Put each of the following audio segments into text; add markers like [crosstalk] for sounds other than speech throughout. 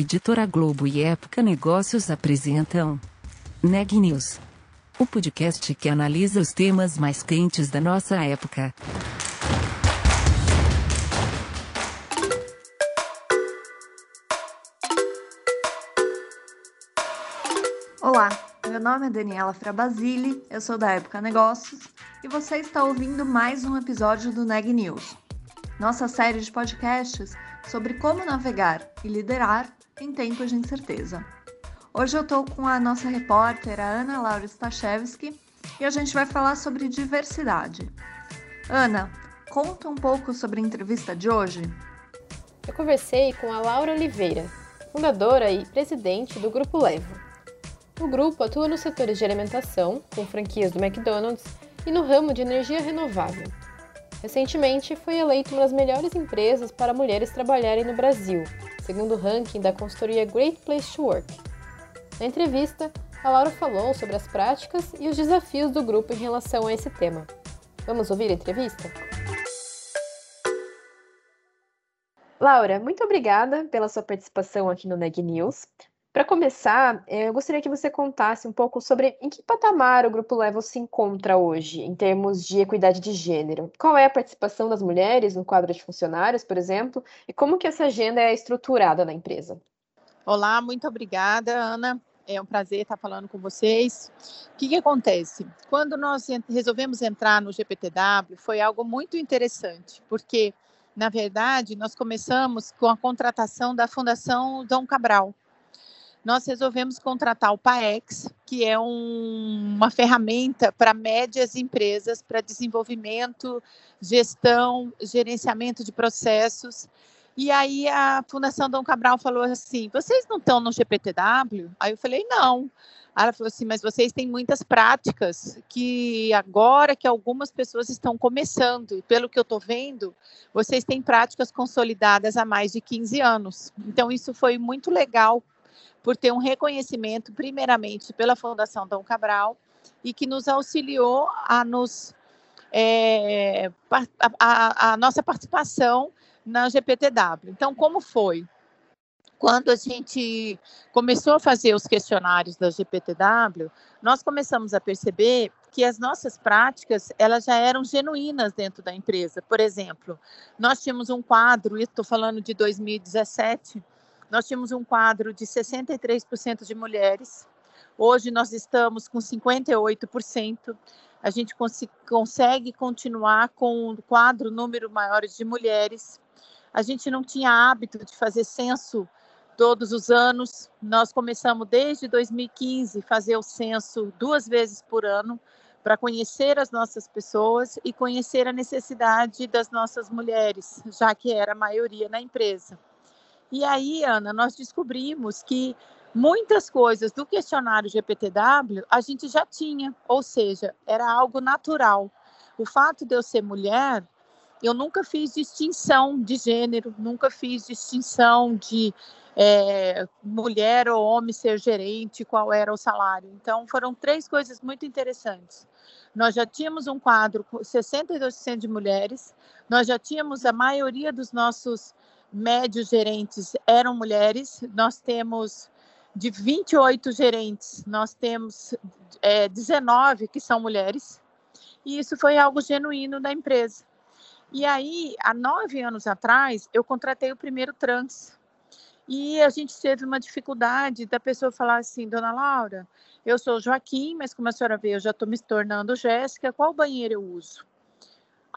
Editora Globo e Época Negócios apresentam Neg News, o podcast que analisa os temas mais quentes da nossa época. Olá, meu nome é Daniela Frabasile, eu sou da Época Negócios e você está ouvindo mais um episódio do Neg News, nossa série de podcasts sobre como navegar e liderar em tempos de incerteza. Hoje eu estou com a nossa repórter, a Ana Laura Stachewski, e a gente vai falar sobre diversidade. Ana, conta um pouco sobre a entrevista de hoje. Eu conversei com a Laura Oliveira, fundadora e presidente do Grupo Levo. O grupo atua nos setores de alimentação, com franquias do McDonald's, e no ramo de energia renovável. Recentemente, foi eleito uma das melhores empresas para mulheres trabalharem no Brasil, segundo o ranking da consultoria Great Place to Work. Na entrevista, a Laura falou sobre as práticas e os desafios do grupo em relação a esse tema. Vamos ouvir a entrevista? Laura, muito obrigada pela sua participação aqui no Neg News. Para começar, eh, eu gostaria que você contasse um pouco sobre em que patamar o Grupo Level se encontra hoje, em termos de equidade de gênero. Qual é a participação das mulheres no quadro de funcionários, por exemplo, e como que essa agenda é estruturada na empresa? Olá, muito obrigada, Ana. É um prazer estar falando com vocês. O que, que acontece? Quando nós resolvemos entrar no GPTW, foi algo muito interessante, porque, na verdade, nós começamos com a contratação da Fundação Dom Cabral, nós resolvemos contratar o PAEX, que é um, uma ferramenta para médias empresas, para desenvolvimento, gestão, gerenciamento de processos. E aí a Fundação Dom Cabral falou assim: vocês não estão no GPTW? Aí eu falei: não. Ela falou assim: mas vocês têm muitas práticas que agora que algumas pessoas estão começando, e pelo que eu estou vendo, vocês têm práticas consolidadas há mais de 15 anos. Então, isso foi muito legal por ter um reconhecimento, primeiramente, pela Fundação Dom Cabral, e que nos auxiliou a nos é, a, a, a, nossa participação na GPTW. Então, como foi? Quando a gente começou a fazer os questionários da GPTW, nós começamos a perceber que as nossas práticas elas já eram genuínas dentro da empresa. Por exemplo, nós tínhamos um quadro, estou falando de 2017, nós tínhamos um quadro de 63% de mulheres. Hoje nós estamos com 58%. A gente cons consegue continuar com um quadro número maior de mulheres. A gente não tinha hábito de fazer censo todos os anos. Nós começamos desde 2015 fazer o censo duas vezes por ano para conhecer as nossas pessoas e conhecer a necessidade das nossas mulheres, já que era a maioria na empresa. E aí, Ana, nós descobrimos que muitas coisas do questionário GPTW a gente já tinha, ou seja, era algo natural. O fato de eu ser mulher, eu nunca fiz distinção de gênero, nunca fiz distinção de é, mulher ou homem ser gerente, qual era o salário. Então, foram três coisas muito interessantes. Nós já tínhamos um quadro com 62% de mulheres, nós já tínhamos a maioria dos nossos médios gerentes eram mulheres. Nós temos de 28 gerentes, nós temos é, 19 que são mulheres. E isso foi algo genuíno da empresa. E aí, há nove anos atrás, eu contratei o primeiro trans. E a gente teve uma dificuldade da pessoa falar assim, dona Laura, eu sou Joaquim, mas como a senhora vê, eu já estou me tornando Jéssica, qual banheiro eu uso?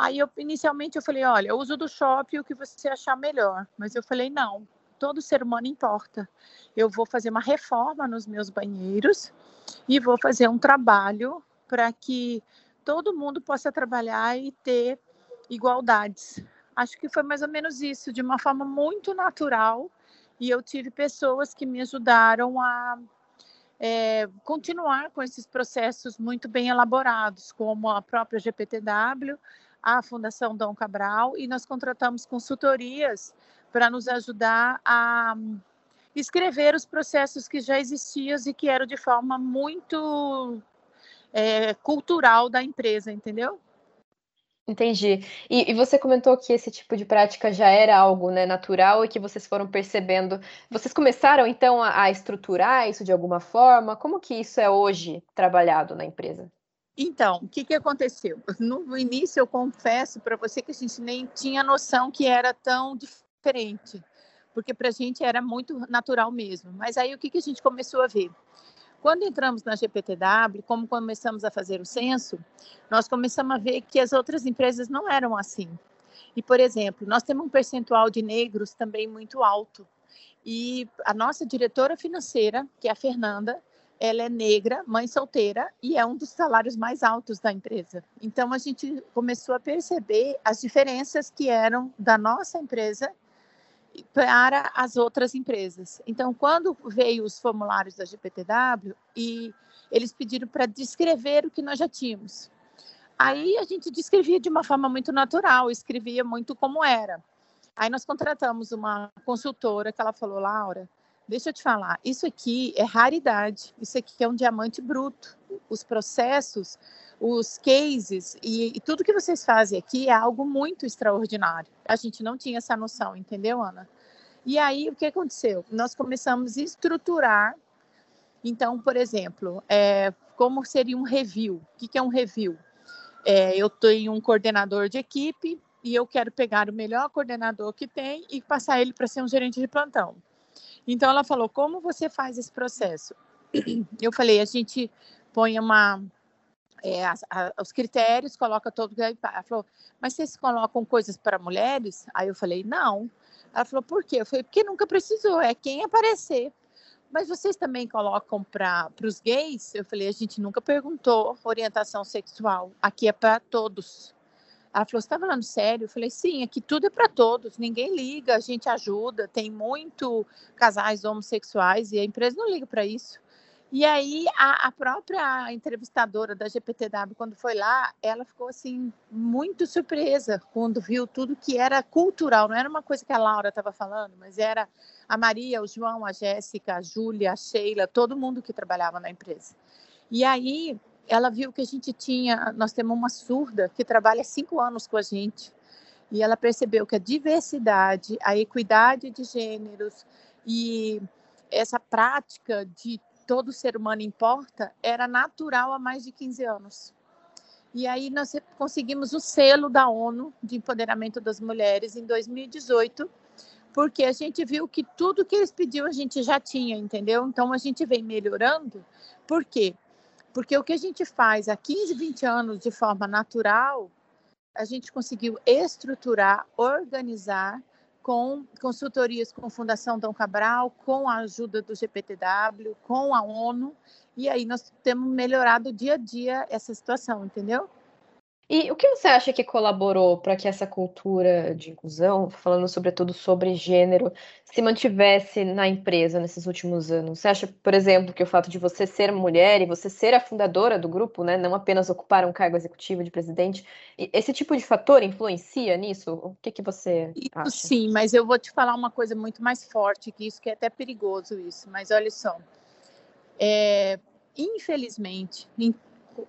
Aí eu inicialmente eu falei, olha, eu uso do shopping o que você achar melhor. Mas eu falei, não, todo ser humano importa. Eu vou fazer uma reforma nos meus banheiros e vou fazer um trabalho para que todo mundo possa trabalhar e ter igualdades. Acho que foi mais ou menos isso, de uma forma muito natural. E eu tive pessoas que me ajudaram a é, continuar com esses processos muito bem elaborados, como a própria GPTW, a Fundação Dom Cabral e nós contratamos consultorias para nos ajudar a escrever os processos que já existiam e que eram de forma muito é, cultural da empresa, entendeu? Entendi. E, e, você comentou que esse tipo de prática já era algo né, natural e que vocês foram percebendo. Vocês começaram então a, a estruturar isso de alguma forma? Como que isso é hoje trabalhado na empresa? Então, o que, que aconteceu? No início, eu confesso para você que a gente nem tinha noção que era tão diferente, porque para a gente era muito natural mesmo. Mas aí, o que, que a gente começou a ver? Quando entramos na GPTW, como começamos a fazer o censo, nós começamos a ver que as outras empresas não eram assim. E, por exemplo, nós temos um percentual de negros também muito alto. E a nossa diretora financeira, que é a Fernanda, ela é negra, mãe solteira e é um dos salários mais altos da empresa. Então a gente começou a perceber as diferenças que eram da nossa empresa para as outras empresas. Então, quando veio os formulários da GPTW e eles pediram para descrever o que nós já tínhamos. Aí a gente descrevia de uma forma muito natural, escrevia muito como era. Aí nós contratamos uma consultora que ela falou, Laura, deixa eu te falar, isso aqui é raridade, isso aqui é um diamante bruto. Os processos, os cases e, e, tudo que vocês fazem aqui é algo muito extraordinário. A gente não tinha essa noção, entendeu, Ana? E aí, o que aconteceu? Nós começamos a estruturar. Então, por exemplo, é, como seria um review? O que, é um review? É, eu tenho um coordenador de equipe e eu quero pegar o melhor coordenador que tem e passar ele para ser um gerente de plantão. Então, ela falou: como você faz esse processo? [clears throat] Eu falei: a gente põe uma é, as, a, os critérios, coloca todo. Ela falou, mas vocês colocam coisas para mulheres? Aí eu falei, não. Ela falou, por quê? Eu falei, porque nunca precisou, é quem aparecer. Mas vocês também colocam para os gays? Eu falei, a gente nunca perguntou orientação sexual. Aqui é para todos. Ela falou, você está falando sério? Eu falei, sim, aqui tudo é para todos, ninguém liga, a gente ajuda, tem muito casais homossexuais e a empresa não liga para isso. E aí a, a, própria entrevistadora da GPTW, quando foi lá, ela ficou assim muito surpresa quando viu tudo que era cultural, não era uma coisa que a Laura estava falando, mas era a Maria, o João, a Jéssica, a Júlia, a Sheila, todo mundo que trabalhava na empresa. E aí ela viu que a gente tinha, nós temos uma surda que trabalha cinco anos com a gente, e ela percebeu que a diversidade, a equidade de gêneros e essa prática de todo ser humano importa era natural há mais de 15 anos. E aí nós conseguimos o selo da ONU de empoderamento das mulheres em 2018, porque a gente viu que tudo que eles pediam a gente já tinha, entendeu? Então a gente vem melhorando. Por quê? Porque o que a gente faz há 15, 20 anos de forma natural, a gente conseguiu estruturar, organizar com consultorias com a Fundação Dom Cabral, com a ajuda do GPTW, com a ONU, e aí nós temos melhorado dia a dia essa situação, entendeu? E o que você acha que colaborou para que essa cultura de inclusão, falando sobretudo sobre gênero, se mantivesse na empresa nesses últimos anos? Você acha, por exemplo, que o fato de você ser mulher e você ser a fundadora do grupo, né, não apenas ocupar um cargo executivo de presidente, esse tipo de fator influencia nisso? O que, que você isso, acha? Sim, mas eu vou te falar uma coisa muito mais forte que isso, que é até perigoso isso. Mas olha só, é, infelizmente, em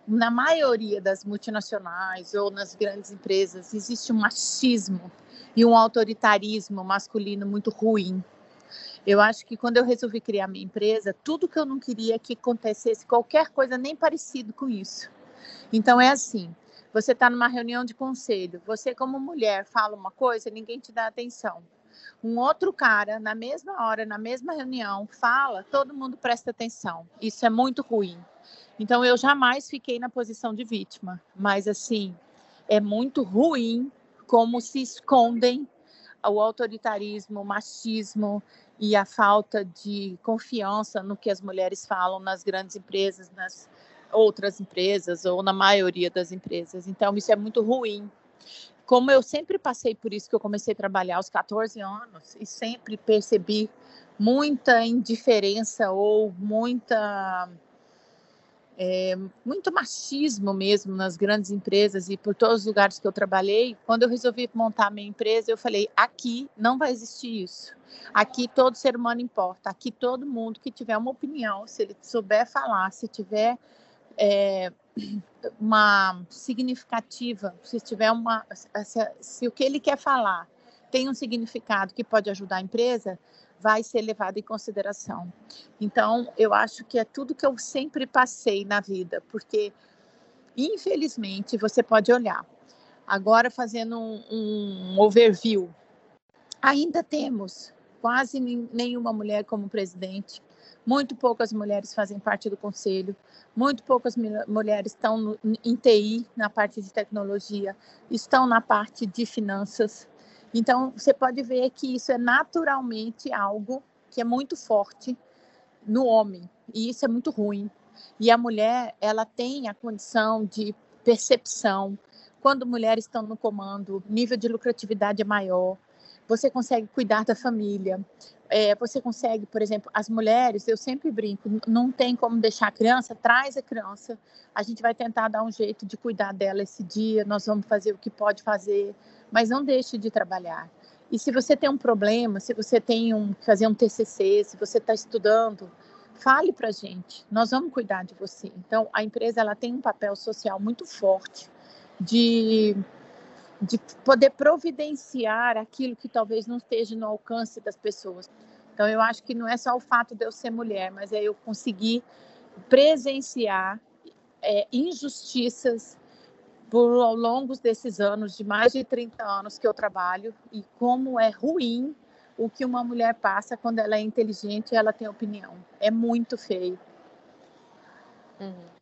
na maioria das multinacionais ou nas grandes empresas, existe um machismo e um autoritarismo masculino muito ruim. Eu acho que quando eu resolvi criar minha empresa, tudo que eu não queria que acontecesse qualquer coisa nem parecido com isso. Então é assim, você está numa reunião de conselho, você como mulher fala uma coisa, ninguém te dá atenção. Um outro cara, na mesma hora, na mesma reunião, fala, todo mundo presta atenção. Isso é muito ruim. Então eu jamais fiquei na posição de vítima, mas assim, é muito ruim como se escondem o autoritarismo, o machismo e a falta de confiança no que as mulheres falam nas grandes empresas, nas outras empresas ou na maioria das empresas. Então isso é muito ruim. Como eu sempre passei por isso que eu comecei a trabalhar aos 14 anos e sempre percebi muita indiferença ou muita é, muito machismo mesmo nas grandes empresas e por todos os lugares que eu trabalhei. Quando eu resolvi montar minha empresa, eu falei: aqui não vai existir isso. Aqui todo ser humano importa. Aqui todo mundo que tiver uma opinião, se ele souber falar, se tiver é, uma significativa, se tiver uma, se, se o que ele quer falar tem um significado que pode ajudar a empresa, vai ser levado em consideração. Então, eu acho que é tudo que eu sempre passei na vida, porque infelizmente você pode olhar. Agora fazendo um, um overview, ainda temos quase nenhuma mulher como presidente. Muito poucas mulheres fazem parte do conselho, muito poucas mulheres estão no, em TI, na parte de tecnologia, estão na parte de finanças. Então, você pode ver que isso é naturalmente algo que é muito forte no homem, e isso é muito ruim. E a mulher, ela tem a condição de percepção. Quando mulheres estão no comando, nível de lucratividade é maior, você consegue cuidar da família, é, você consegue, por exemplo, as mulheres, eu sempre brinco, não tem como deixar a criança, traz a criança, a gente vai tentar dar um jeito de cuidar dela esse dia, nós vamos fazer o que pode fazer, mas não deixe de trabalhar. E se você tem um problema, se você tem um fazer um TCC, se você está estudando, fale para a gente, nós vamos cuidar de você. Então, a empresa ela tem um papel social muito forte de de poder providenciar aquilo que talvez não esteja no alcance das pessoas. Então, eu acho que não é só o fato de eu ser mulher, mas é eu conseguir presenciar é, injustiças por ao longo desses anos, de mais de 30 anos que eu trabalho, e como é ruim o que uma mulher passa quando ela é inteligente e ela tem opinião. É muito feio. Uhum.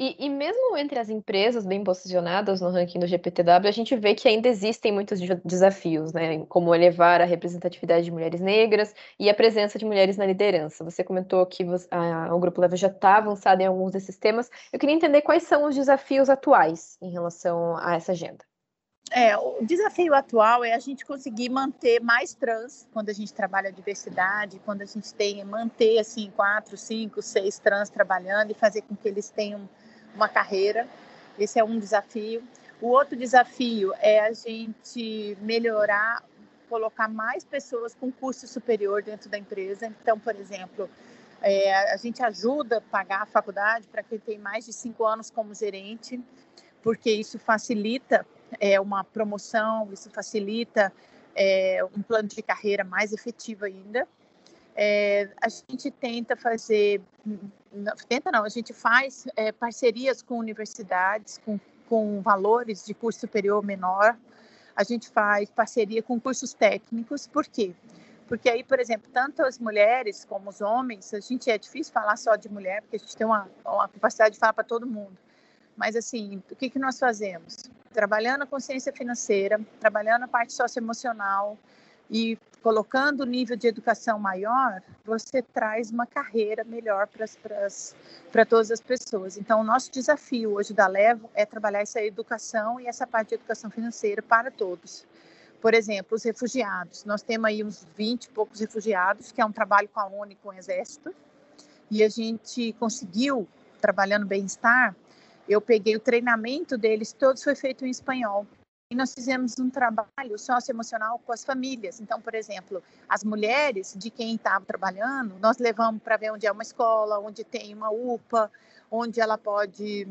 E, e, mesmo entre as empresas bem posicionadas no ranking do GPTW, a gente vê que ainda existem muitos desafios, né? Como elevar a representatividade de mulheres negras e a presença de mulheres na liderança. Você comentou que você, o Grupo Leva já está avançado em alguns desses temas. Eu queria entender quais são os desafios atuais em relação a essa agenda. É, o desafio atual é a gente conseguir manter mais trans quando a gente trabalha a diversidade, quando a gente tem manter assim quatro, cinco, seis trans trabalhando e fazer com que eles tenham uma carreira. Esse é um desafio. O outro desafio é a gente melhorar, colocar mais pessoas com curso superior dentro da empresa. Então, por exemplo, é, a gente ajuda a pagar a faculdade para quem tem mais de cinco anos como gerente, porque isso facilita é, uma promoção, isso facilita é, um plano de carreira mais efetivo ainda. É, a gente tenta fazer, tenta não, a gente faz é, parcerias com universidades com, com valores de curso superior menor, a gente faz parceria com cursos técnicos, por quê? Porque aí, por exemplo, tanto as mulheres como os homens, a gente é difícil falar só de mulher, porque a gente tem uma, uma capacidade de falar para todo mundo. Mas assim, o que, que nós fazemos? Trabalhando a consciência financeira, trabalhando a parte socioemocional, e colocando o nível de educação maior, você traz uma carreira melhor para todas as pessoas. Então, o nosso desafio hoje da Levo é trabalhar essa educação e essa parte de educação financeira para todos. Por exemplo, os refugiados. Nós temos aí uns 20 e poucos refugiados, que é um trabalho com a ONU e com o Exército, e a gente conseguiu, trabalhando bem-estar, eu peguei o treinamento deles, todos foi feito em espanhol. E nós fizemos um trabalho socioemocional com as famílias. Então, por exemplo, as mulheres de quem estava trabalhando, nós levamos para ver onde é uma escola, onde tem uma UPA, onde ela pode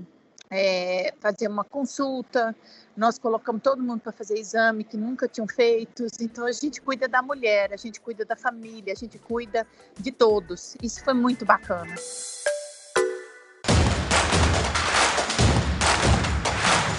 é, fazer uma consulta. Nós colocamos todo mundo para fazer exame que nunca tinham feito. Então, a gente cuida da mulher, a gente cuida da família, a gente cuida de todos. Isso foi muito bacana.